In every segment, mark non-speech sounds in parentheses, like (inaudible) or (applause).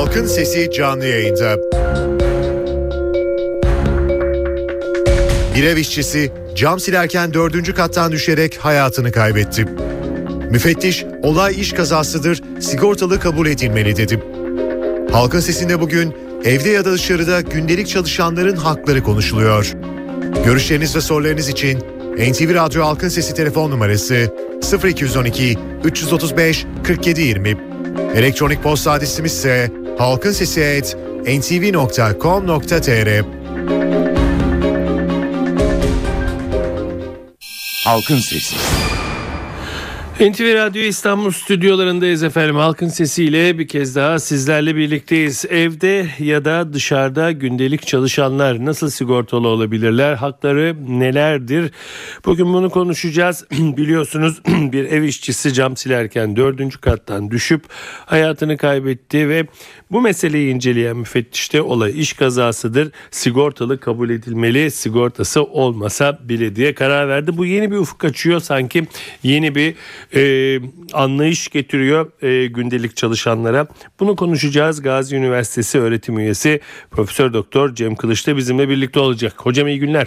Halkın Sesi canlı yayında. Bir ev işçisi cam silerken dördüncü kattan düşerek hayatını kaybetti. Müfettiş olay iş kazasıdır sigortalı kabul edilmeli dedi. Halkın Sesi'nde bugün evde ya da dışarıda gündelik çalışanların hakları konuşuluyor. Görüşleriniz ve sorularınız için NTV Radyo Halkın Sesi telefon numarası 0212 335 4720. Elektronik posta adresimiz ise halkinsesi@ntv.com.tr. Halkın Sesi. NTV Radyo İstanbul stüdyolarındayız efendim. Halkın sesiyle bir kez daha sizlerle birlikteyiz. Evde ya da dışarıda gündelik çalışanlar nasıl sigortalı olabilirler? Hakları nelerdir? Bugün bunu konuşacağız. (clears throat) Biliyorsunuz (clears throat) bir ev işçisi cam silerken dördüncü kattan düşüp hayatını kaybetti ve bu meseleyi inceleyen müfettişte olay iş kazasıdır. Sigortalı kabul edilmeli. Sigortası olmasa bile diye karar verdi. Bu yeni bir ufuk açıyor sanki yeni bir e, anlayış getiriyor e, gündelik çalışanlara. Bunu konuşacağız. Gazi Üniversitesi öğretim üyesi Profesör Doktor Cem Kılıç da bizimle birlikte olacak. Hocam iyi günler.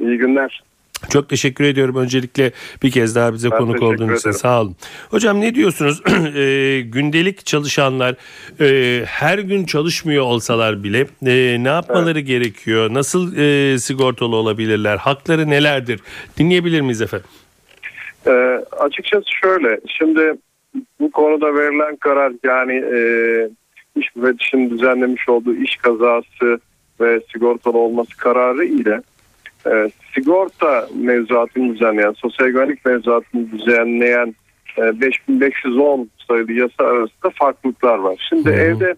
İyi günler. Çok teşekkür ediyorum öncelikle bir kez daha bize Ben konuk olduğunuz için ederim. sağ olun. Hocam ne diyorsunuz? (clears throat) E, gündelik çalışanlar e, her gün çalışmıyor olsalar bile e, ne yapmaları gerekiyor? Nasıl e, sigortalı olabilirler? Hakları nelerdir? Dinleyebilir miyiz efendim? Ee, açıkçası şöyle, şimdi bu konuda verilen karar yani e, iş müfettişinin düzenlemiş olduğu iş kazası ve sigortalı olması kararı ile e, sigorta mevzuatını düzenleyen, sosyal güvenlik mevzuatını düzenleyen e, 5510 sayılı yasa arasında farklılıklar var. Şimdi hı. evde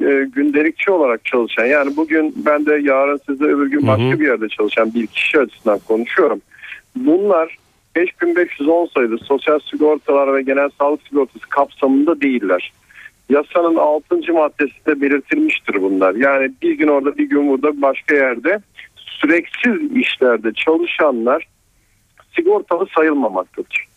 e, gündelikçi olarak çalışan yani bugün ben de yarın sizde öbür gün başka bir yerde çalışan bir kişi açısından konuşuyorum. Bunlar 5510 sayılı sosyal sigortalar ve genel sağlık sigortası kapsamında değiller. Yasanın 6. maddesinde belirtilmiştir bunlar. Yani bir gün orada bir gün burada başka yerde süreksiz işlerde çalışanlar sigortalı sayılmamaktadır.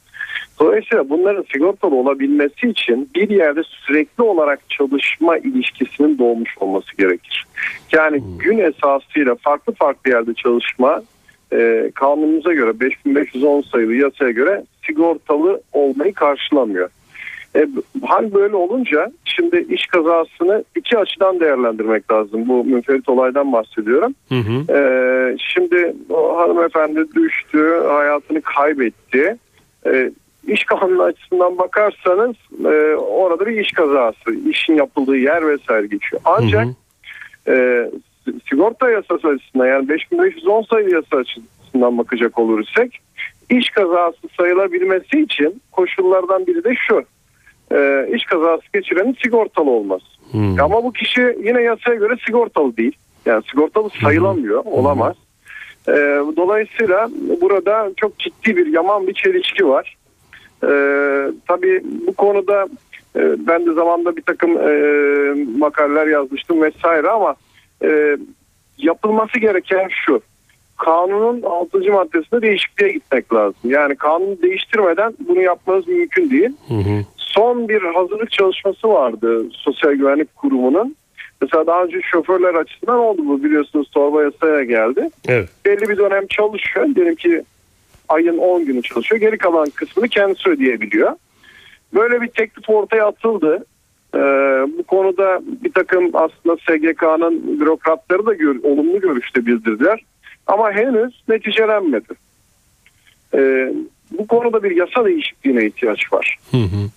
Dolayısıyla bunların sigortalı olabilmesi için bir yerde sürekli olarak çalışma ilişkisinin doğmuş olması gerekir. Yani gün esasıyla farklı farklı yerde çalışma e, kanunumuza göre 5510 sayılı yasaya göre sigortalı olmayı karşılamıyor. E, hal böyle olunca şimdi iş kazasını iki açıdan değerlendirmek lazım. Bu münferit olaydan bahsediyorum. Hı hı. Ee, şimdi o hanımefendi düştü, hayatını kaybetti. Ee, iş kanunu açısından bakarsanız e, orada bir iş kazası, işin yapıldığı yer vesaire geçiyor. Ancak Hı hı. e, sigorta yasası açısından yani 5510 sayılı yasa açısından bakacak olursak iş kazası sayılabilmesi için koşullardan biri de şu. E, iş kazası geçirenin sigortalı olması. Hı. Ama bu kişi yine yasaya göre sigortalı değil. Yani sigortalı sayılamıyor, olamaz. Ee, dolayısıyla burada çok ciddi bir yaman bir çelişki var. Ee, tabii bu konuda e, ben de zamanda bir takım e, makaleler yazmıştım vesaire ama e, yapılması gereken şu. Kanunun 6. maddesinde değişikliğe gitmek lazım. Yani kanunu değiştirmeden bunu yapmanız mümkün değil Hı hı. son bir hazırlık çalışması vardı Sosyal Güvenlik Kurumu'nun. Mesela daha önce şoförler açısından oldu bu biliyorsunuz torba yasaya geldi. Evet. Belli bir dönem çalışıyor. Diyelim ki ayın 10 günü çalışıyor. Geri kalan kısmını kendisi ödeyebiliyor. Böyle bir teklif ortaya atıldı. Ee, bu konuda bir takım aslında SGK'nın bürokratları da gör, olumlu görüşte bildirdiler. Ama henüz neticelenmedi. Ee, bu konuda bir yasa değişikliğine ihtiyaç var. Hı hı.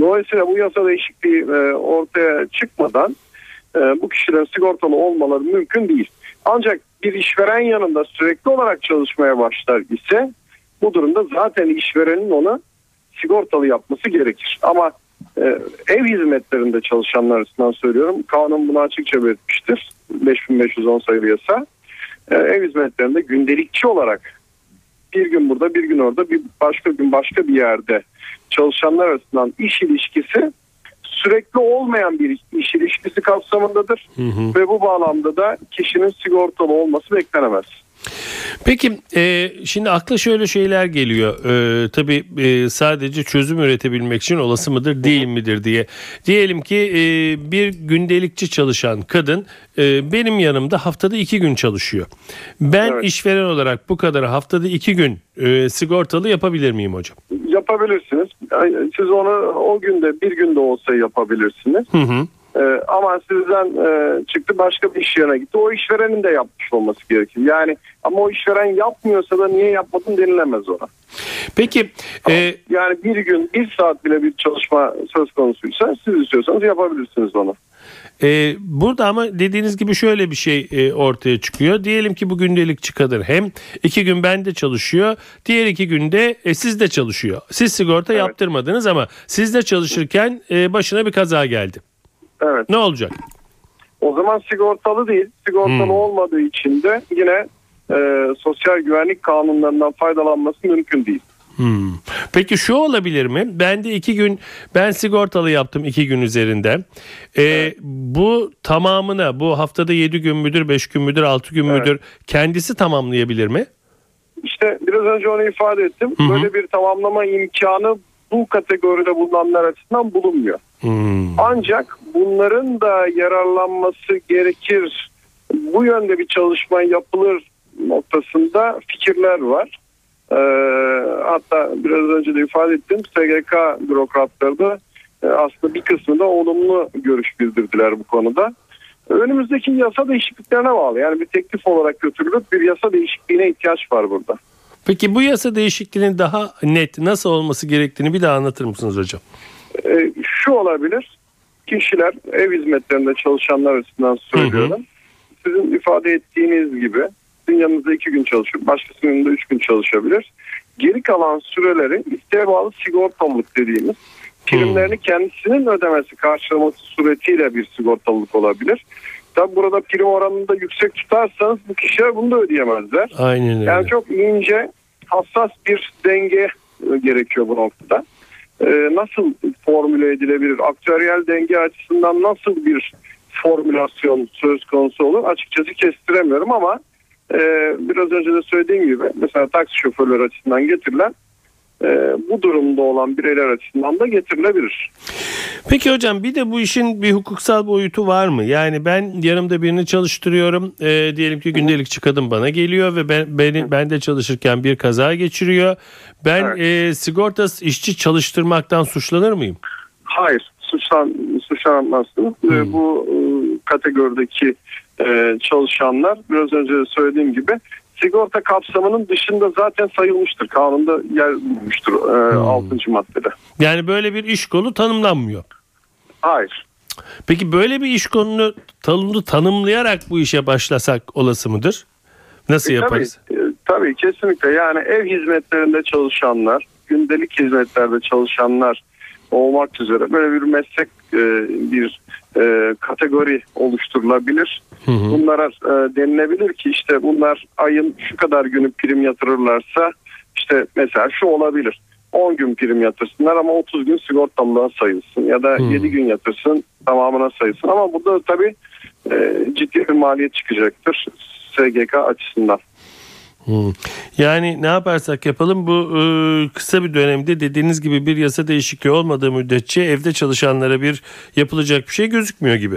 Dolayısıyla bu yasa değişikliği e, ortaya çıkmadan e, bu kişilerin sigortalı olmaları mümkün değil. Ancak bir işveren yanında sürekli olarak çalışmaya başlar ise bu durumda zaten işverenin onu sigortalı yapması gerekir. Ama ev hizmetlerinde çalışanlar açısından söylüyorum. Kanun bunu açıkça belirtmiştir. 5510 sayılı yasa. E, ev hizmetlerinde gündelikçi olarak bir gün burada bir gün orada bir başka gün başka bir yerde çalışanlar arasından iş ilişkisi sürekli olmayan bir iş ilişkisi kapsamındadır Hı hı. ve bu bağlamda da kişinin sigortalı olması beklenemez. Peki e, şimdi akla şöyle şeyler geliyor. E, tabii e, sadece çözüm üretebilmek için olası mıdır değil midir diye. Diyelim ki e, bir gündelikçi çalışan kadın e, benim yanımda haftada iki gün çalışıyor. Ben Evet. işveren olarak bu kadar haftada iki gün e, sigortalı yapabilir miyim hocam? Yapabilirsiniz. Yani Siz onu o günde bir günde olsa yapabilirsiniz. Hı hı. Ee, ama sizden e, çıktı başka bir iş yerine gitti. O işverenin de yapmış olması gerekir. Yani ama o işveren yapmıyorsa da niye yapmadın denilemez ona. Peki e, Yani bir gün bir saat bile bir çalışma söz konusuysa siz istiyorsanız yapabilirsiniz onu. Ee, burada ama dediğiniz gibi şöyle bir şey e, ortaya çıkıyor. Diyelim ki bu gündelikçi kadın hem iki gün bende çalışıyor, diğer iki günde e, sizde çalışıyor. Siz sigorta Evet. yaptırmadınız ama sizde çalışırken e, başına bir kaza geldi. Evet. Ne olacak? O zaman sigortalı değil. Sigortalı Hmm. olmadığı için de yine e, sosyal güvenlik kanunlarından faydalanması mümkün değil. Hmm. Peki şu olabilir mi? Ben de iki gün ben sigortalı yaptım iki gün üzerinde. Ee, Bu tamamına bu haftada yedi gün müdür, beş gün müdür, altı gün Evet. müdür kendisi tamamlayabilir mi? İşte biraz önce onu ifade ettim. Hı hı. Böyle bir tamamlama imkanı bu kategoride bulunanlar açısından bulunmuyor. Hmm. Ancak bunların da yararlanması gerekir. Bu yönde bir çalışma yapılır noktasında fikirler var. Ee, hatta biraz önce de ifade ettim SGK bürokratları da e, aslında bir kısmı da olumlu görüş bildirdiler bu konuda. Önümüzdeki yasa değişikliklerine bağlı. Yani bir teklif olarak götürülüp bir yasa değişikliğine ihtiyaç var burada. Peki bu yasa değişikliğinin daha net nasıl olması gerektiğini bir daha anlatır mısınız hocam? Ee, şu olabilir. Kişiler ev hizmetlerinde çalışanlar açısından söylüyorum. Sizin ifade ettiğiniz gibi sizin yanınızda iki gün çalışır, başkasının yanında üç gün çalışabilir. Geri kalan süreleri isteğe bağlı sigortalılık dediğimiz primlerini kendisinin ödemesi karşılaması suretiyle bir sigortalılık olabilir. Tabi burada prim oranını da yüksek tutarsanız bu kişiler bunu da ödeyemezler. Aynen öyle. Yani çok ince, hassas bir denge e, gerekiyor bu noktada. E, nasıl formüle edilebilir? Aktüeryel denge açısından nasıl bir formülasyon söz konusu olur? Açıkçası kestiremiyorum ama e, biraz önce de söylediğim gibi mesela taksi şoförleri açısından getirilen bu durumda olan bireyler açısından da getirilebilir. Peki hocam bir de bu işin bir hukuksal boyutu var mı? Yani ben yanımda birini çalıştırıyorum. Ee, diyelim ki gündelikçi kadın bana geliyor ve ben beni ben de çalışırken bir kaza geçiriyor. Ben Evet. e, sigortası işçi çalıştırmaktan suçlanır mıyım? Hayır, suçlan, suçlanmazsınız. Hmm. Ee, Bu e, kategorideki e, çalışanlar biraz önce de söylediğim gibi sigorta kapsamının dışında zaten sayılmıştır. Kanunda yer bulmuştur e, Hmm. 6. maddede. Yani böyle bir iş kolu tanımlanmıyor. Hayır. Peki böyle bir iş konunu tanımlı tanımlayarak bu işe başlasak olası mıdır? Nasıl E, yaparız? Tabii, e, tabii kesinlikle yani ev hizmetlerinde çalışanlar, gündelik hizmetlerde çalışanlar olmak üzere böyle bir meslek e, bir e, kategori oluşturulabilir. Hı hı. Bunlara e, denilebilir ki işte bunlar ayın şu kadar günü prim yatırırlarsa işte mesela şu olabilir. 10 gün prim yatırsınlar ama 30 gün sigortalılığa sayılsın ya da Hmm. 7 gün yatırsın tamamına sayılsın ama burada tabii e, ciddi bir maliyet çıkacaktır SGK açısından. Hmm. Yani ne yaparsak yapalım bu e, kısa bir dönemde dediğiniz gibi bir yasa değişikliği olmadığı müddetçe evde çalışanlara bir yapılacak bir şey gözükmüyor gibi.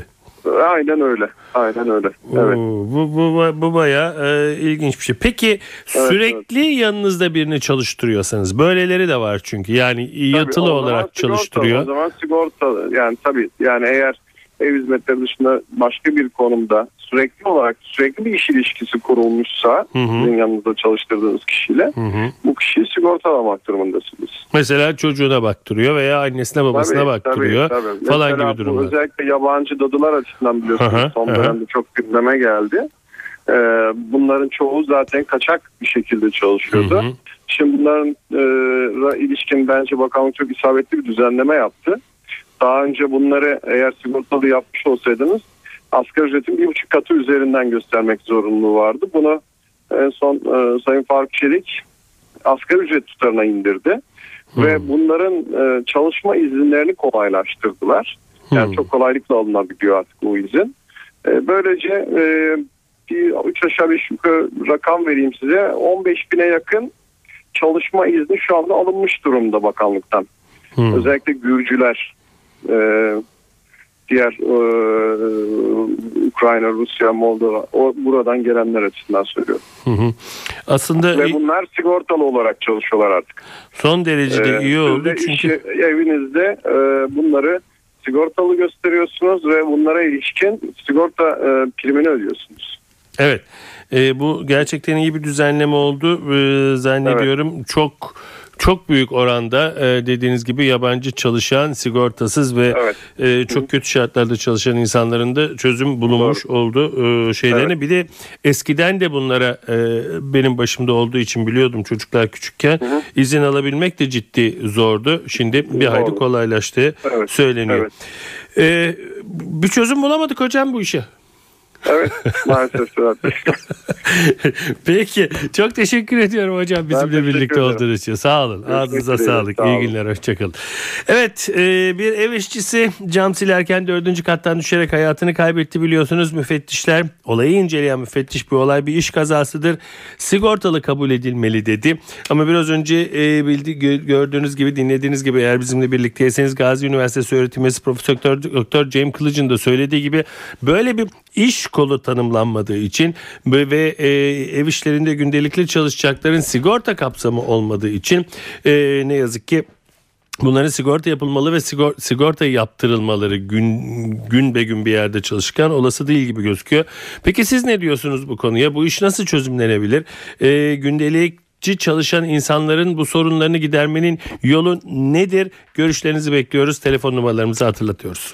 Aynen öyle. Aynen öyle. Evet. Oo, bu, bu, bu baya e, ilginç bir şey. Peki sürekli yanınızda birini çalıştırıyorsanız böyleleri de var çünkü yani yatılı olarak sigorta, çalıştırıyor. O zaman sigorta yani tabii yani eğer ev hizmetleri dışında başka bir konumda sürekli olarak sürekli bir iş ilişkisi kurulmuşsa Hı hı. sizin yanınızda çalıştırdığınız kişiyle Hı hı. bu kişiyi sigortalamak durumundasınız. Mesela çocuğuna baktırıyor veya annesine babasına baktırıyor falan Mesela gibi durumlar. özellikle yabancı dadılar açısından biliyorsunuz Hı hı, son hı hı. dönemde çok gündeme geldi. Ee, bunların çoğu zaten kaçak bir şekilde çalışıyordu. Hı hı. Şimdi bunların e, ilişkin bence bakanlık çok isabetli bir düzenleme yaptı. Daha önce bunları eğer sigortalı yapmış olsaydınız asgari ücretin bir buçuk katı üzerinden göstermek zorunluluğu vardı. Bunu en son e, Sayın Faruk Çelik asgari ücret tutarına indirdi. Ve bunların e, çalışma izinlerini kolaylaştırdılar. Yani Hmm. çok kolaylıkla alınabiliyor artık o izin. E, böylece e, bir üç aşağı beş yukarı rakam vereyim size. 15 bine yakın çalışma izni şu anda alınmış durumda bakanlıktan. Hmm. Özellikle Gürcüler, e, diğer e, Ukrayna, Rusya, Moldova, o buradan gelenler açısından söylüyorum. Hı hı. Aslında Ve bunlar sigortalı olarak çalışıyorlar artık. son derecede Ee, iyi oldu çünkü işi- evinizde e, bunları sigortalı gösteriyorsunuz ve bunlara ilişkin sigorta e, primini ödüyorsunuz. Evet. Ee, bu gerçekten iyi bir düzenleme oldu. Ee, zannediyorum çok çok büyük oranda e, dediğiniz gibi yabancı çalışan, sigortasız ve Evet. e, çok kötü şartlarda çalışan insanların da çözüm bulunmuş oldu e, şeylerine. Bir de eskiden de bunlara e, benim başımda olduğu için biliyordum çocuklar küçükken izin alabilmek de ciddi zordu. Şimdi bir hayli Zordu. kolaylaştığı Evet. söyleniyor. Evet. E, bir çözüm bulamadık hocam bu işe. Evet maalesef. (laughs) Peki çok teşekkür ediyorum hocam bizimle teşekkür birlikte ederim. olduğunuz için. Sağ olun. Ağzınıza üzere, sağlık. sağ İyi olun. günler. Hoşçakalın. Evet e, bir ev işçisi cam silerken dördüncü kattan düşerek hayatını kaybetti biliyorsunuz. Müfettişler olayı inceleyen müfettiş bu olay bir iş kazasıdır. Sigortalı kabul edilmeli dedi. Ama biraz önce e, bildi, gö- gördüğünüz gibi dinlediğiniz gibi eğer bizimle birlikteyseniz Gazi Üniversitesi öğretim üyesi Profesör Doktor Cem Kılıç'ın da söylediği gibi böyle bir iş kolu tanımlanmadığı için ve e, ev işlerinde gündelikli çalışacakların sigorta kapsamı olmadığı için e, ne yazık ki Bunların sigorta yapılmalı ve sigor, sigorta yaptırılmaları gün gün be gün bir yerde çalışırken olası değil gibi gözüküyor. Peki siz ne diyorsunuz bu konuya? Bu iş nasıl çözümlenebilir? Ee, gündelikçi çalışan insanların bu sorunlarını gidermenin yolu nedir? Görüşlerinizi bekliyoruz. Telefon numaralarımızı hatırlatıyoruz.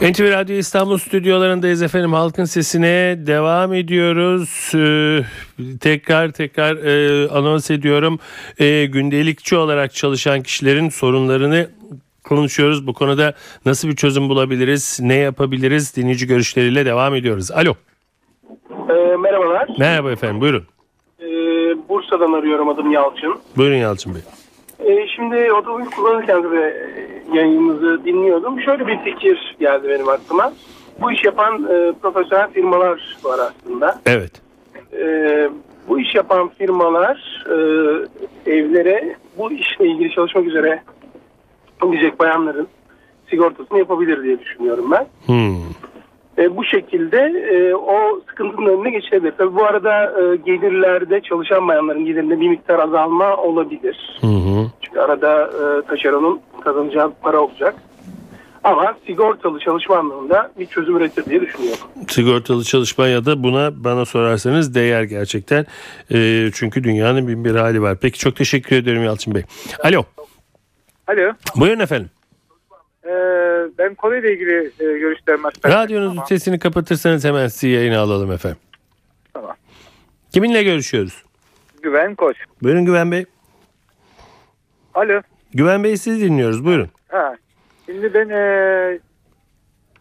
NTV Radyo İstanbul stüdyolarındayız efendim. Halkın sesine devam ediyoruz. Ee, tekrar tekrar e, anons ediyorum. Ee, gündelikçi olarak çalışan kişilerin sorunlarını konuşuyoruz. Bu konuda nasıl bir çözüm bulabiliriz, ne yapabiliriz dinleyici görüşleriyle devam ediyoruz. Alo. Ee, merhabalar. Merhaba efendim buyurun. Ee, Bursa'dan arıyorum adım Yalçın. Buyurun Yalçın Bey. Ee, şimdi otomobil kullanırken de yayınınızı dinliyordum. Şöyle bir fikir geldi benim aklıma. Bu iş yapan e, profesyonel firmalar var aslında. Evet. Ee, bu iş yapan firmalar e, evlere bu işle ilgili çalışmak üzere gidecek bayanların sigortasını yapabilir diye düşünüyorum ben. Hmm. E, bu şekilde e, o sıkıntının önüne geçilebilir. Tabii bu arada e, gelirlerde çalışan bayanların gelirinde bir miktar azalma olabilir. Hı arada e, taşeronun kazanacağı para olacak. Ama sigortalı çalışma anlamında bir çözüm üretir diye düşünüyorum. Sigortalı çalışma ya da buna bana sorarsanız değer gerçekten. Ee, çünkü dünyanın bin bir hali var. Peki çok teşekkür ederim Yalçın Bey. Alo. Alo, Buyurun efendim. ee, ben konuyla ilgili e, görüşlerimi aktarmak Radyonuzun Tamam. sesini kapatırsanız hemen sizi yayına alalım efendim. Tamam. Kiminle görüşüyoruz? Güven Koç. Buyurun Güven Bey. Alo. Güven Bey sizi dinliyoruz. Buyurun. Ha. Şimdi ben ee,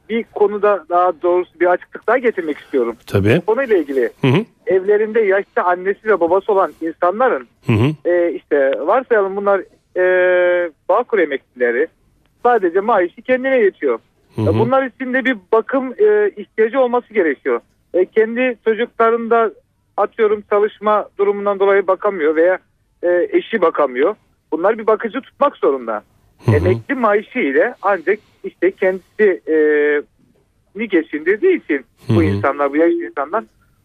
bir konuda daha doğrusu bir açıklık daha getirmek istiyorum. Tabii. Konuyla ilgili Hı hı. evlerinde yaşlı annesi ve babası olan insanların Hı hı. e, işte varsayalım bunlar e, Bağkur emeklileri sadece maaşı kendine yetiyor. Hı hı. Bunlar için de bir bakım e, ihtiyacı olması gerekiyor. E, kendi çocuklarında atıyorum çalışma durumundan dolayı bakamıyor veya e, eşi bakamıyor. Bunlar bir bakıcı tutmak zorunda. Hı hı. Emekli maaşı ile ancak işte kendisi e, ni geçindirdiği için bu insanlar, bu yaşlı insanlar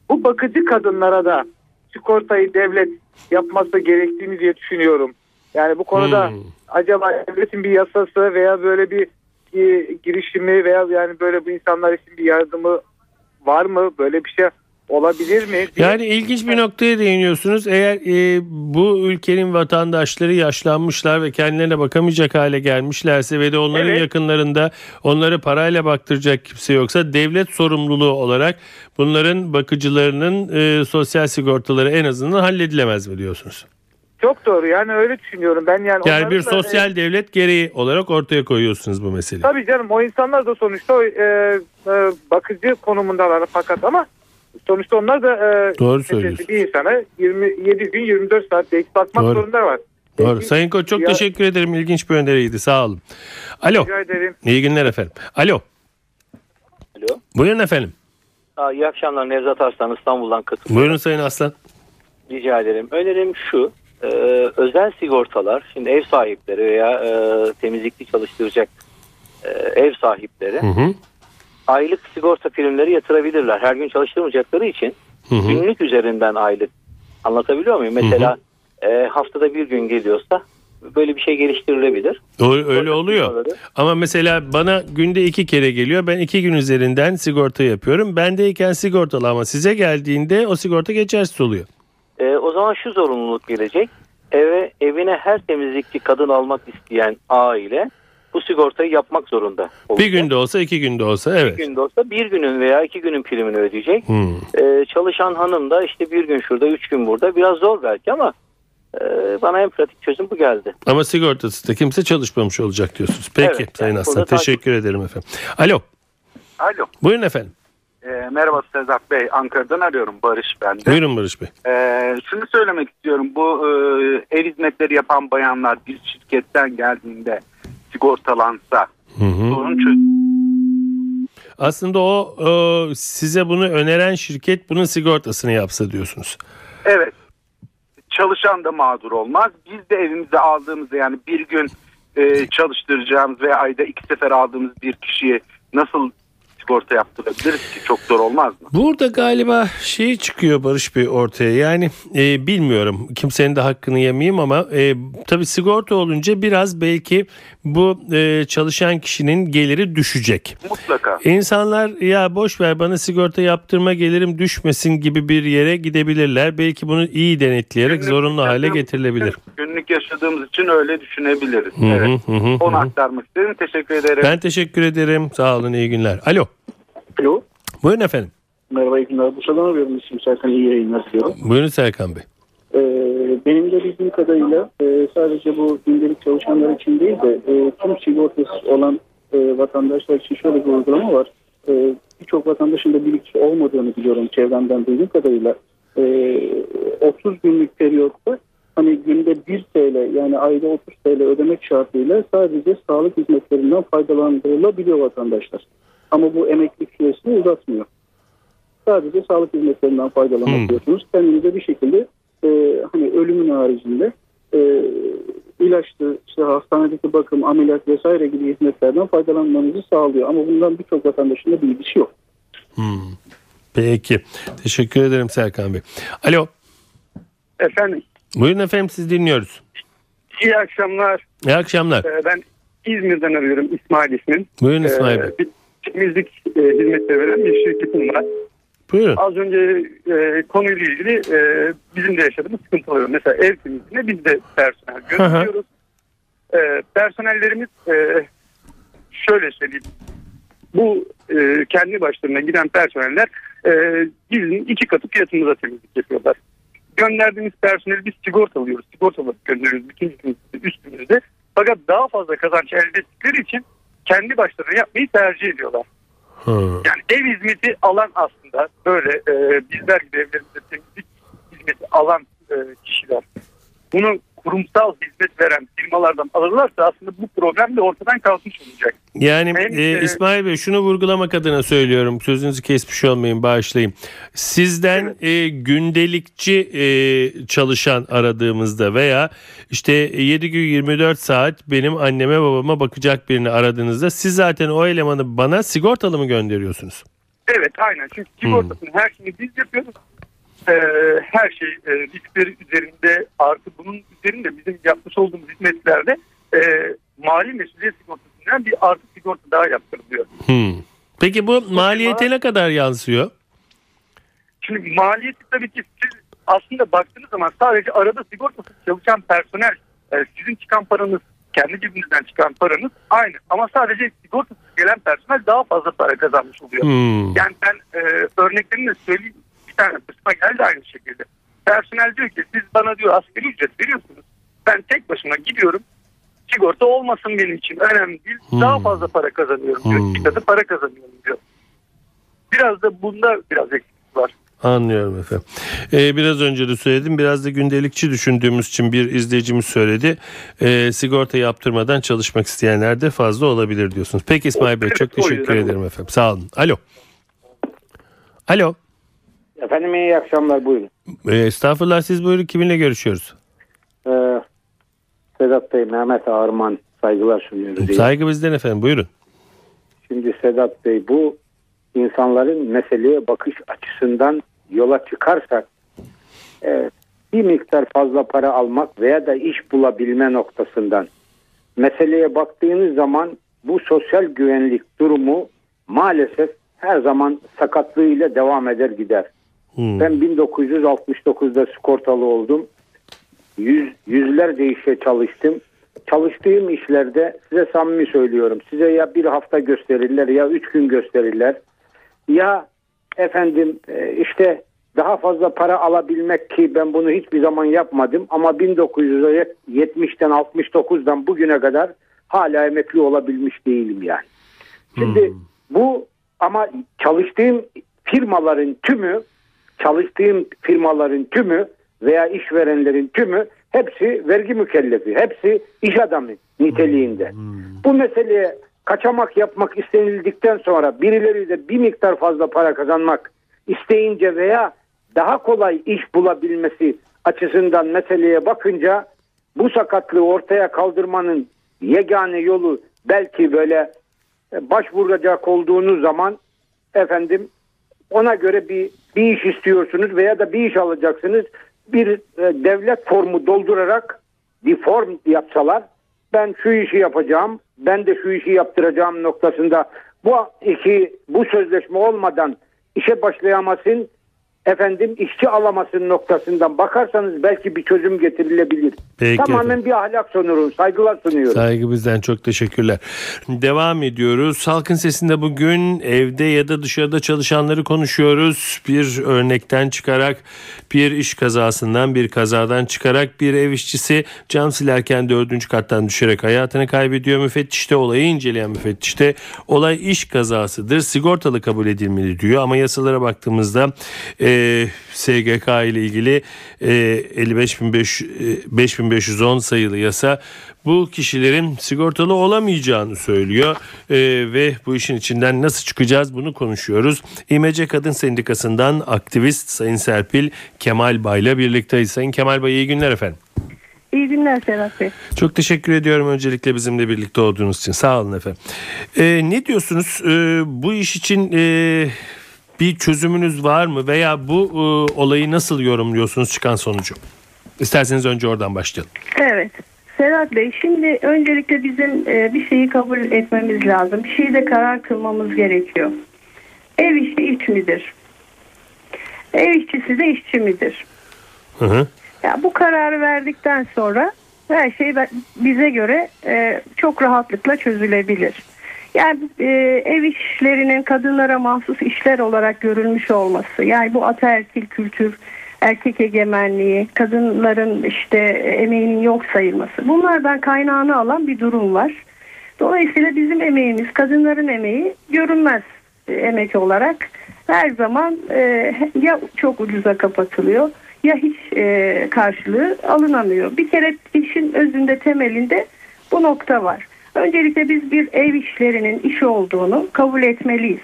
bu bakıcı kadınlara da sigortayı devlet yapması gerektiğini diye düşünüyorum. Yani bu konuda Hmm. acaba devletin bir yasası veya böyle bir, bir girişimi veya yani böyle bu insanlar için bir yardımı var mı? Böyle bir şey olabilir mi? diye- Yani ilginç bir noktaya değiniyorsunuz. Eğer e, bu ülkenin vatandaşları yaşlanmışlar ve kendilerine bakamayacak hale gelmişlerse ve de onların Evet. yakınlarında onları parayla baktıracak kimse yoksa devlet sorumluluğu olarak bunların bakıcılarının e, sosyal sigortaları en azından halledilemez mi diyorsunuz? Çok doğru yani öyle düşünüyorum ben yani. Yani bir da, sosyal devlet gereği olarak ortaya koyuyorsunuz bu meseleyi. Tabii canım o insanlar da sonuçta e, e, bakıcı konumundalar fakat ama sonuçta onlar da e, Doğru söylüyorsun. bir insana 27 gün 24 saat belki bakmak Doğru. zorunda var. Doğru. Sayın Koç çok Ya- teşekkür ederim. İlginç bir öneriydi. Sağ olun. Alo. Rica ederim. İyi günler efendim. Alo. Alo. Buyurun efendim. Aa, iyi akşamlar Nevzat Arslan İstanbul'dan katılıyorum. Buyurun Sayın Aslan. Rica ederim. Önerim şu. e, özel sigortalar şimdi ev sahipleri veya e, temizlikli çalıştıracak e, ev sahipleri Hı hı. Aylık sigorta primleri yatırabilirler. Her gün çalıştırmayacakları için Hı hı. günlük üzerinden aylık anlatabiliyor muyum? Mesela e, haftada bir gün geliyorsa böyle bir şey geliştirilebilir. O- Öyle oluyor. Sigortaları- Ama mesela bana günde iki kere geliyor. Ben iki gün üzerinden sigorta yapıyorum. Bendeyken sigortalı ama size geldiğinde o sigorta geçersiz oluyor. E, o zaman şu zorunluluk gelecek. Eve evine her temizlikçi kadın almak isteyen aile bu sigortayı yapmak zorunda. Bir olacak. günde olsa iki günde olsa evet. Bir günde olsa bir günün veya iki günün primini ödeyecek. Hmm. Ee, çalışan hanım da işte bir gün şurada, üç gün burada. Biraz zor belki ama e, bana en pratik çözüm bu geldi. Ama sigortası da kimse çalışmamış olacak diyorsunuz. Peki Evet, Sayın yani Aslan burada takip- teşekkür ederim efendim. Alo Alo. buyurun efendim. Ee, merhaba Sedat Bey. Ankara'dan arıyorum. Barış ben de. Buyurun Barış Bey. Ee, şunu söylemek istiyorum. Bu e, ev hizmetleri yapan bayanlar bir şirketten geldiğinde sigortalansa Hı hı. sorun çöz. Aslında o, o size bunu öneren şirket bunun sigortasını yapsa diyorsunuz. Evet. Çalışan da mağdur olmaz. Biz de evimize aldığımızda yani bir gün e, çalıştıracağımız veya ayda iki sefer aldığımız bir kişiye nasıl sigorta yaptırabiliriz ki? Çok zor olmaz mı? Burada galiba şey çıkıyor Barış Bey ortaya yani e, bilmiyorum kimsenin de hakkını yemeyeyim ama e, tabii sigorta olunca biraz belki bu e, çalışan kişinin geliri düşecek. Mutlaka. İnsanlar ya boş ver bana sigorta yaptırma gelirim düşmesin gibi bir yere gidebilirler. Belki bunu iyi denetleyerek Günlük zorunlu hale getirilebilir. Günlük yaşadığımız için öyle düşünebiliriz. Hı hı, evet. hı, hı Onu hı. aktarmak istedim. Teşekkür ederim. Ben teşekkür ederim. Sağ olun iyi günler. Alo. Alo. Buyurun efendim. Merhaba iyi günler. Bursa'dan arıyorum. İsmim Serkan. iyi yayınlar diliyorum. Buyurun Serkan Bey. Ee, benim de bildiğim kadarıyla e, sadece bu gündelik çalışanlar için değil de e, tüm sigortası olan e, vatandaşlar için şöyle bir uygulama var. E, Birçok vatandaşın da bilinçli olmadığını biliyorum çevremden duyduğum kadarıyla. E, 30 günlük periyotta hani günde 1 TL yani ayda 30 TL ödemek şartıyla sadece sağlık hizmetlerinden faydalandırılabiliyor vatandaşlar. Ama bu emeklilik süresini uzatmıyor. Sadece sağlık hizmetlerinden faydalanabiliyorsunuz. Kendinize bir şekilde e, hani ölümün haricinde e, ilaçtı, işte hastanedeki bakım, ameliyat vesaire gibi hizmetlerden faydalanmanızı sağlıyor. Ama bundan birçok vatandaşın da bilgisi yok. Hmm. Peki. Teşekkür ederim Serkan Bey. Alo. Efendim Buyurun efendim siz dinliyoruz. iyi akşamlar. İyi akşamlar. Ee, Ben İzmir'den arıyorum İsmail ismim. Buyurun İsmail Ee, Bey. Temizlik e, hizmetleri veren bir şirketim var. Buyurun. Az önce e, konuyla ilgili e, bizim de yaşadığımız sıkıntılar var. Mesela ev temizliğine biz de personel gönderiyoruz. E, personellerimiz e, şöyle söyleyeyim. Bu e, kendi başlarına giden personeller e, bizim iki katı fiyatımıza temizlik yapıyorlar. Gönderdiğimiz personeli biz sigortalıyoruz. Sigortalı gönderiyoruz bütün üstümüzde. Fakat daha fazla kazanç elde ettikleri için kendi başlarına yapmayı tercih ediyorlar. Hı. Yani ev hizmeti alan aslında böyle e, bizler gibi evlerimizde temizlik hizmeti alan e, kişiler. Bunu kurumsal hizmet veren firmalardan alırlarsa aslında bu problem de ortadan kalkmış olacak. Yani Hem, e, e, İsmail Bey şunu vurgulamak adına söylüyorum. Sözünüzü kesmiş olmayın bağışlayın. Sizden e, gündelikçi e, çalışan aradığımızda veya işte 7 gün 24 saat benim anneme babama bakacak birini aradığınızda siz zaten o elemanı bana sigortalı mı gönderiyorsunuz? Evet aynen çünkü sigortasını her şeyi biz yapıyoruz. E, her şey e, riskleri üzerinde artı bunun üzerinde bizim yapmış olduğumuz hizmetlerde e, mali mesuliyet sigortasından bir artı sigorta daha yaptırılıyor. Hmm. Peki bu maliyete ne kadar yansıyor? Şimdi maliyeti tabii ki siz aslında baktığınız zaman sadece arada sigortası çalışan personel e, sizin çıkan paranız kendi cebinizden çıkan paranız aynı. Ama sadece sigortası gelen personel daha fazla para kazanmış oluyor. Hmm. Yani ben e, örneklerini de söyleyeyim. Tane başıma geldi aynı şekilde. Personel diyor ki siz bana diyor asgari ücret veriyorsunuz. Ben tek başıma gidiyorum. Sigorta olmasın benim için. Önemli değil. Hmm. Daha fazla para kazanıyorum diyor. Hmm. İki para kazanıyorum diyor. Biraz da bunda biraz eksik var. Anlıyorum efendim. Ee, biraz önce de söyledim. Biraz da gündelikçi düşündüğümüz için bir izleyicimiz söyledi. Ee, sigorta yaptırmadan çalışmak isteyenler de fazla olabilir diyorsunuz. Peki İsmail Bey çok teşekkür ederim efendim. Sağ olun. Alo. Alo. Efendim iyi akşamlar buyurun. Ee, estağfurullah siz buyurun kiminle görüşüyoruz? Ee, Sedat Bey, Mehmet Ağırman saygılar sunuyoruz. Saygı bizden efendim buyurun. Şimdi Sedat Bey bu insanların meseleye bakış açısından yola çıkarsak e, bir miktar fazla para almak veya da iş bulabilme noktasından meseleye baktığınız zaman bu sosyal güvenlik durumu maalesef her zaman sakatlığıyla devam eder gider. Hmm. Ben 1969'da sigortalı oldum. Yüz, yüzlerce işe çalıştım. Çalıştığım işlerde size samimi söylüyorum. Size ya bir hafta gösterirler ya üç gün gösterirler. Ya efendim e, işte daha fazla para alabilmek ki ben bunu hiçbir zaman yapmadım. Ama 1970'ten 69'dan bugüne kadar hala emekli olabilmiş değilim yani. Şimdi bu ama çalıştığım firmaların tümü çalıştığım firmaların tümü veya işverenlerin tümü hepsi vergi mükellefi. Hepsi iş adamı niteliğinde. Bu meseleye kaçamak yapmak istenildikten sonra birileri de bir miktar fazla para kazanmak isteyince veya daha kolay iş bulabilmesi açısından meseleye bakınca bu sakatlığı ortaya kaldırmanın yegane yolu belki böyle başvuracak olduğunuz zaman efendim ona göre bir bir iş istiyorsunuz veya da bir iş alacaksınız. Bir e, devlet formu doldurarak bir form yapsalar ben şu işi yapacağım, ben de şu işi yaptıracağım noktasında bu iki bu sözleşme olmadan işe başlayamasın efendim işçi alamasın noktasından bakarsanız belki bir çözüm getirilebilir. Peki Tamamen efendim. bir ahlak sunuyorum. Saygılar sunuyorum. Saygı bizden çok teşekkürler. Devam ediyoruz. Halkın sesinde bugün evde ya da dışarıda çalışanları konuşuyoruz. Bir örnekten çıkarak bir iş kazasından bir kazadan çıkarak bir ev işçisi cam silerken dördüncü kattan düşerek hayatını kaybediyor. Müfettişte olayı inceleyen müfettişte olay iş kazasıdır. Sigortalı kabul edilmeli diyor ama yasalara baktığımızda e, SGK ile ilgili e, 55.500 e, 5510 sayılı yasa bu kişilerin sigortalı olamayacağını söylüyor E, ve bu işin içinden nasıl çıkacağız bunu konuşuyoruz. İMC Kadın Sendikası'ndan aktivist Sayın Serpil Kemal Bay'la birlikteyiz. Sayın Kemal Bay iyi günler efendim. İyi günler Serhat Bey. Çok teşekkür ediyorum öncelikle bizimle birlikte olduğunuz için. Sağ olun efendim. Ee, ne diyorsunuz? Ee, bu iş için e, bir çözümünüz var mı? Veya bu e, olayı nasıl yorumluyorsunuz çıkan sonucu? İsterseniz önce oradan başlayalım. Evet. Serhat Bey şimdi öncelikle bizim e, bir şeyi kabul etmemiz lazım. Bir şeyi de karar kılmamız gerekiyor. Ev işi iş midir? Ev işçisi de işçi midir? Hı hı. Ya bu kararı verdikten sonra her şey bize göre e, çok rahatlıkla çözülebilir. Yani e, ev işlerinin kadınlara mahsus işler olarak görülmüş olması, yani bu ataerkil kültür, erkek egemenliği, kadınların işte emeğinin yok sayılması, bunlardan kaynağını alan bir durum var. Dolayısıyla bizim emeğimiz, kadınların emeği görünmez e, emek olarak her zaman e, ya çok ucuza kapatılıyor ya hiç e, karşılığı alınamıyor. Bir kere işin özünde temelinde bu nokta var. Öncelikle biz bir ev işlerinin işi olduğunu kabul etmeliyiz.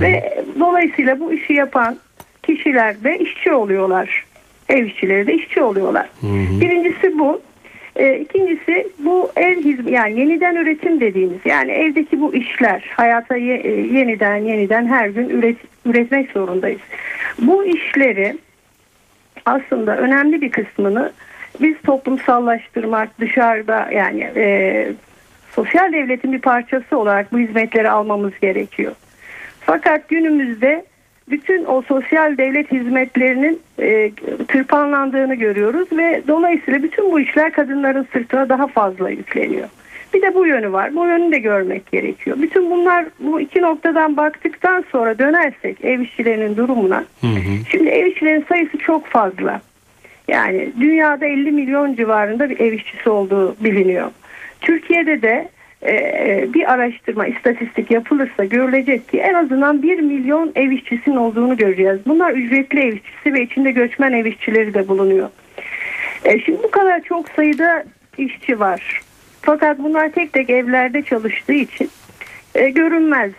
Ve dolayısıyla bu işi yapan kişiler de işçi oluyorlar. Ev işçileri de işçi oluyorlar. Birincisi bu. E, ikincisi bu ev hizm yani yeniden üretim dediğimiz yani evdeki bu işler hayata ye- e, yeniden yeniden her gün üret, üretmek zorundayız. Bu işleri aslında önemli bir kısmını biz toplumsallaştırmak dışarıda yani e, sosyal devletin bir parçası olarak bu hizmetleri almamız gerekiyor. Fakat günümüzde bütün o sosyal devlet hizmetlerinin e, tırpanlandığını görüyoruz ve dolayısıyla bütün bu işler kadınların sırtına daha fazla yükleniyor. Bir de bu yönü var. Bu yönü de görmek gerekiyor. Bütün bunlar bu iki noktadan baktıktan sonra dönersek ev işçilerinin durumuna. Şimdi ev işçilerinin sayısı çok fazla. Yani dünyada 50 milyon civarında bir ev işçisi olduğu biliniyor. Türkiye'de de e, bir araştırma, istatistik yapılırsa görülecek ki en azından 1 milyon ev işçisinin olduğunu göreceğiz. Bunlar ücretli ev işçisi ve içinde göçmen ev işçileri de bulunuyor. E, şimdi bu kadar çok sayıda işçi var. Fakat bunlar tek tek evlerde çalıştığı için e, görünmez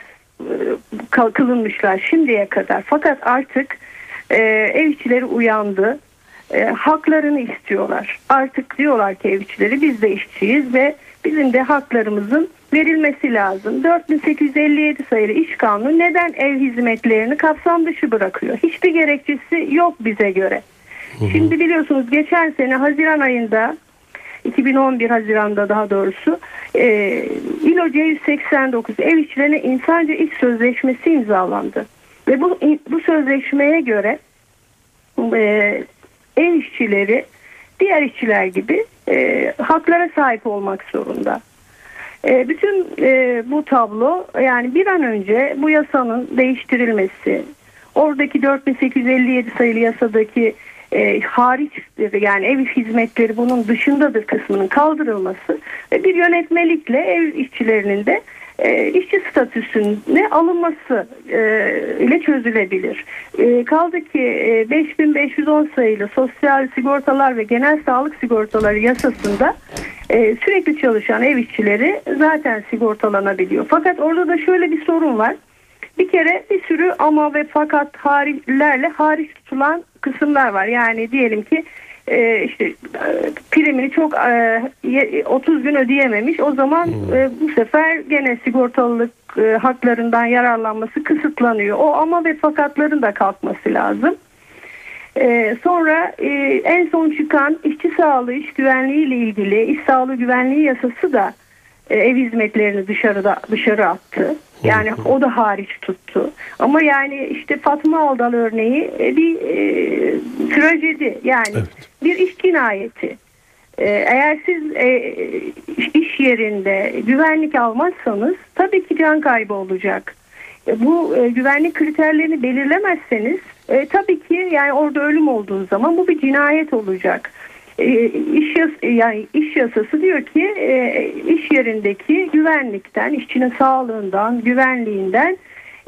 e, kılınmışlar şimdiye kadar. Fakat artık e, ev işçileri uyandı. E, haklarını istiyorlar. Artık diyorlar ki ev işçileri biz de işçiyiz ve bizim de haklarımızın verilmesi lazım. 4857 sayılı iş kanunu neden ev hizmetlerini kapsam dışı bırakıyor? Hiçbir gerekçesi yok bize göre. Şimdi biliyorsunuz geçen sene Haziran ayında 2011 Haziran'da daha doğrusu e, ILO C189 ev işçilerine insanca iş sözleşmesi imzalandı. Ve bu, bu sözleşmeye göre e, ev işçileri diğer işçiler gibi e, haklara sahip olmak zorunda. E, bütün e, bu tablo yani bir an önce bu yasanın değiştirilmesi, oradaki 4857 sayılı yasadaki e, hariç yani ev hizmetleri bunun dışındadır kısmının kaldırılması ve bir yönetmelikle ev işçilerinin de e, işçi statüsüne alınması e, ile çözülebilir. E, kaldı ki e, 5510 sayılı sosyal sigortalar ve genel sağlık sigortaları yasasında e, sürekli çalışan ev işçileri zaten sigortalanabiliyor. Fakat orada da şöyle bir sorun var. Bir kere bir sürü ama ve fakat hariçlerle hariç tutulan kısımlar var. Yani diyelim ki e, işte e, primini çok e, 30 gün ödeyememiş. O zaman hmm. e, bu sefer gene sigortalılık e, haklarından yararlanması kısıtlanıyor. O ama ve fakatların da kalkması lazım. E, sonra e, en son çıkan işçi sağlığı, iş güvenliği ile ilgili iş sağlığı güvenliği yasası da e, ev hizmetlerini dışarıda dışarı attı. Yani o da hariç tuttu. Ama yani işte Fatma Aldal örneği e, bir e, trajedi. Yani evet. Bir iş cinayeti. E, eğer siz e, iş yerinde güvenlik almazsanız tabii ki can kaybı olacak. E, bu e, güvenlik kriterlerini belirlemezseniz tabii ki yani orada ölüm olduğu zaman bu bir cinayet olacak. E, iş yas yani iş yasası diyor ki iş yerindeki güvenlikten, işçinin sağlığından, güvenliğinden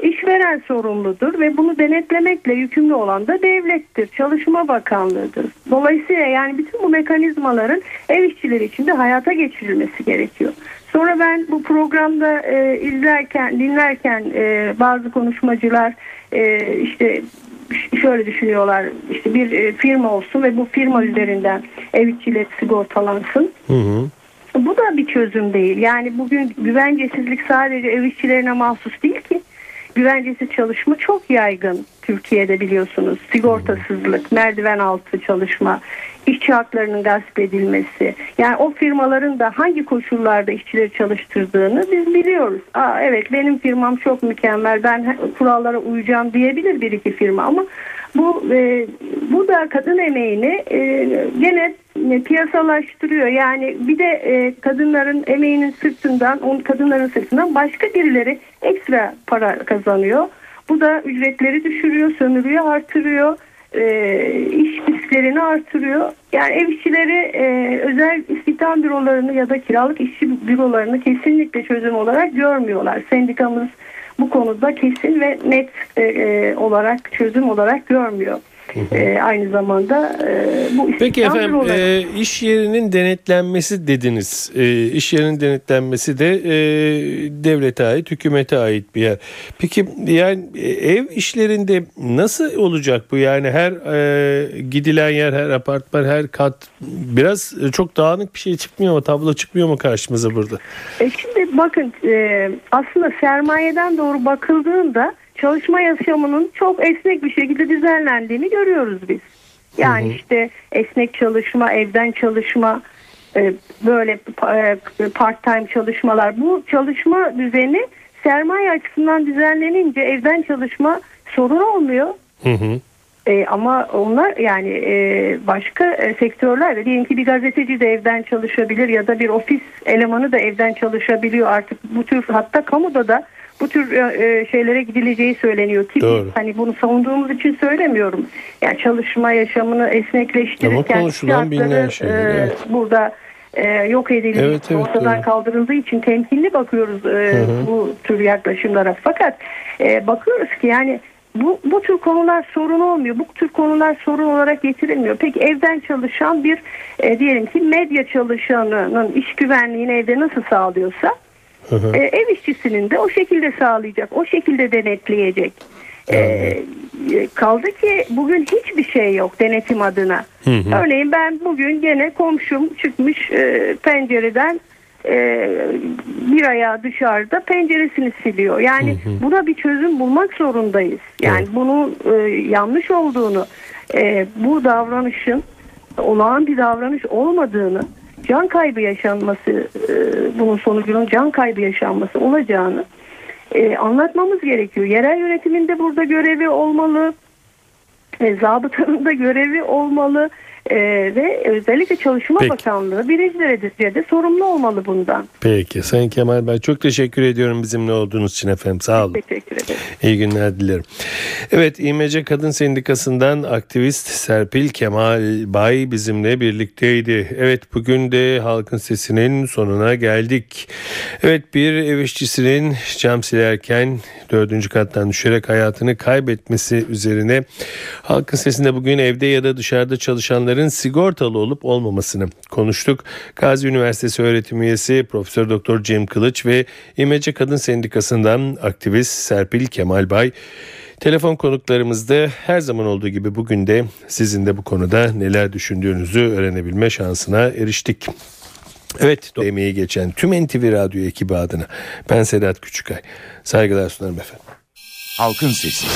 işveren sorumludur ve bunu denetlemekle yükümlü olan da devlettir, Çalışma Bakanlığı'dır. Dolayısıyla yani bütün bu mekanizmaların ev işçileri için de hayata geçirilmesi gerekiyor. Sonra ben bu programda e, izlerken, dinlerken e, bazı konuşmacılar e, işte şöyle düşünüyorlar işte bir e, firma olsun ve bu firma üzerinden ev işçileri sigortalansın. Hı hı. Bu da bir çözüm değil. Yani bugün güvencesizlik sadece ev işçilerine mahsus değil ki. Güvencesiz çalışma çok yaygın Türkiye'de biliyorsunuz. Sigortasızlık, merdiven altı çalışma, işçi haklarının gasp edilmesi. Yani o firmaların da hangi koşullarda işçileri çalıştırdığını biz biliyoruz. Aa, evet benim firmam çok mükemmel ben kurallara uyacağım diyebilir bir iki firma ama bu e, bu da kadın emeğini e, gene piyasalaştırıyor. Yani bir de e, kadınların emeğinin sırtından, on kadınların sırtından başka birileri ekstra para kazanıyor. Bu da ücretleri düşürüyor, sömürüyor, artırıyor e, iş risklerini artırıyor. Yani ev işçileri e, özel istihdam bürolarını ya da kiralık işçi bürolarını kesinlikle çözüm olarak görmüyorlar. Sendikamız bu konuda kesin ve net e, e olarak çözüm olarak görmüyor. E, aynı zamanda e, bu Peki efendim e, iş yerinin denetlenmesi dediniz. E, iş yerinin denetlenmesi de e, devlete ait, hükümete ait bir yer. Peki yani e, ev işlerinde nasıl olacak bu? Yani her e, gidilen yer, her apartman, her kat biraz e, çok dağınık bir şey çıkmıyor mu? Tablo çıkmıyor mu karşımıza burada? E şimdi bakın e, aslında sermayeden doğru bakıldığında çalışma yaşamının çok esnek bir şekilde düzenlendiğini görüyoruz biz. Yani hı hı. işte esnek çalışma, evden çalışma, e, böyle e, part time çalışmalar. Bu çalışma düzeni sermaye açısından düzenlenince evden çalışma sorun olmuyor. Hı hı. E, ama onlar yani e, başka e, sektörler diyelim ki bir gazeteci de evden çalışabilir ya da bir ofis elemanı da evden çalışabiliyor artık bu tür hatta kamuda da bu tür e, şeylere gidileceği söyleniyor ki Doğru. biz hani bunu savunduğumuz için söylemiyorum. Yani çalışma yaşamını Ama esnekleştirirken konuşulan bilinen şartları, şeyler, e, evet. burada e, yok edildiği Evet, evet, ortadan doğru. kaldırıldığı için temkinli bakıyoruz e, hı. bu tür yaklaşımlara. Fakat e, bakıyoruz ki yani bu, bu tür konular sorun olmuyor. Bu tür konular sorun olarak getirilmiyor. Peki evden çalışan bir e, diyelim ki medya çalışanının iş güvenliğini evde nasıl sağlıyorsa Hı hı. e, ev işçisinin de o şekilde sağlayacak. O şekilde denetleyecek. E, e, kaldı ki bugün hiçbir şey yok denetim adına. Hı hı. Örneğin ben bugün gene komşum çıkmış e, pencereden e, bir ayağı dışarıda penceresini siliyor. Yani buna bir çözüm bulmak zorundayız. Yani Evet. bunun e, yanlış olduğunu, e, bu davranışın olağan bir davranış olmadığını, can kaybı yaşanması, e, bunun sonucunun can kaybı yaşanması olacağını e, anlatmamız gerekiyor. Yerel yönetiminde burada görevi olmalı, e, zabıtanın da görevi olmalı e, ve özellikle Çalışma Peki. Bakanlığı birinci derecede sorumlu olmalı bundan. Peki Sayın Kemal Bey çok teşekkür ediyorum bizimle olduğunuz için efendim sağ olun. Teşekkür ederim. İyi günler dilerim. Evet İMC Kadın Sendikası'ndan aktivist Serpil Kemal Bay bizimle birlikteydi. Evet bugün de halkın sesinin sonuna geldik. Evet bir ev işçisinin cam silerken dördüncü kattan düşerek hayatını kaybetmesi üzerine halkın sesinde bugün evde ya da dışarıda çalışanların sigortalı olup olmamasını konuştuk. Gazi Üniversitesi öğretim üyesi Profesör Doktor Cem Kılıç ve İMC Kadın Sendikası'ndan aktivist Serpil Kemal Bay Telefon konuklarımızda her zaman olduğu gibi bugün de sizin de bu konuda neler düşündüğünüzü öğrenebilme şansına eriştik. Evet, emeği geçen tüm NTV Radyo ekibi adına ben Sedat Küçükay. Saygılar sunarım efendim. Halkın Sesi.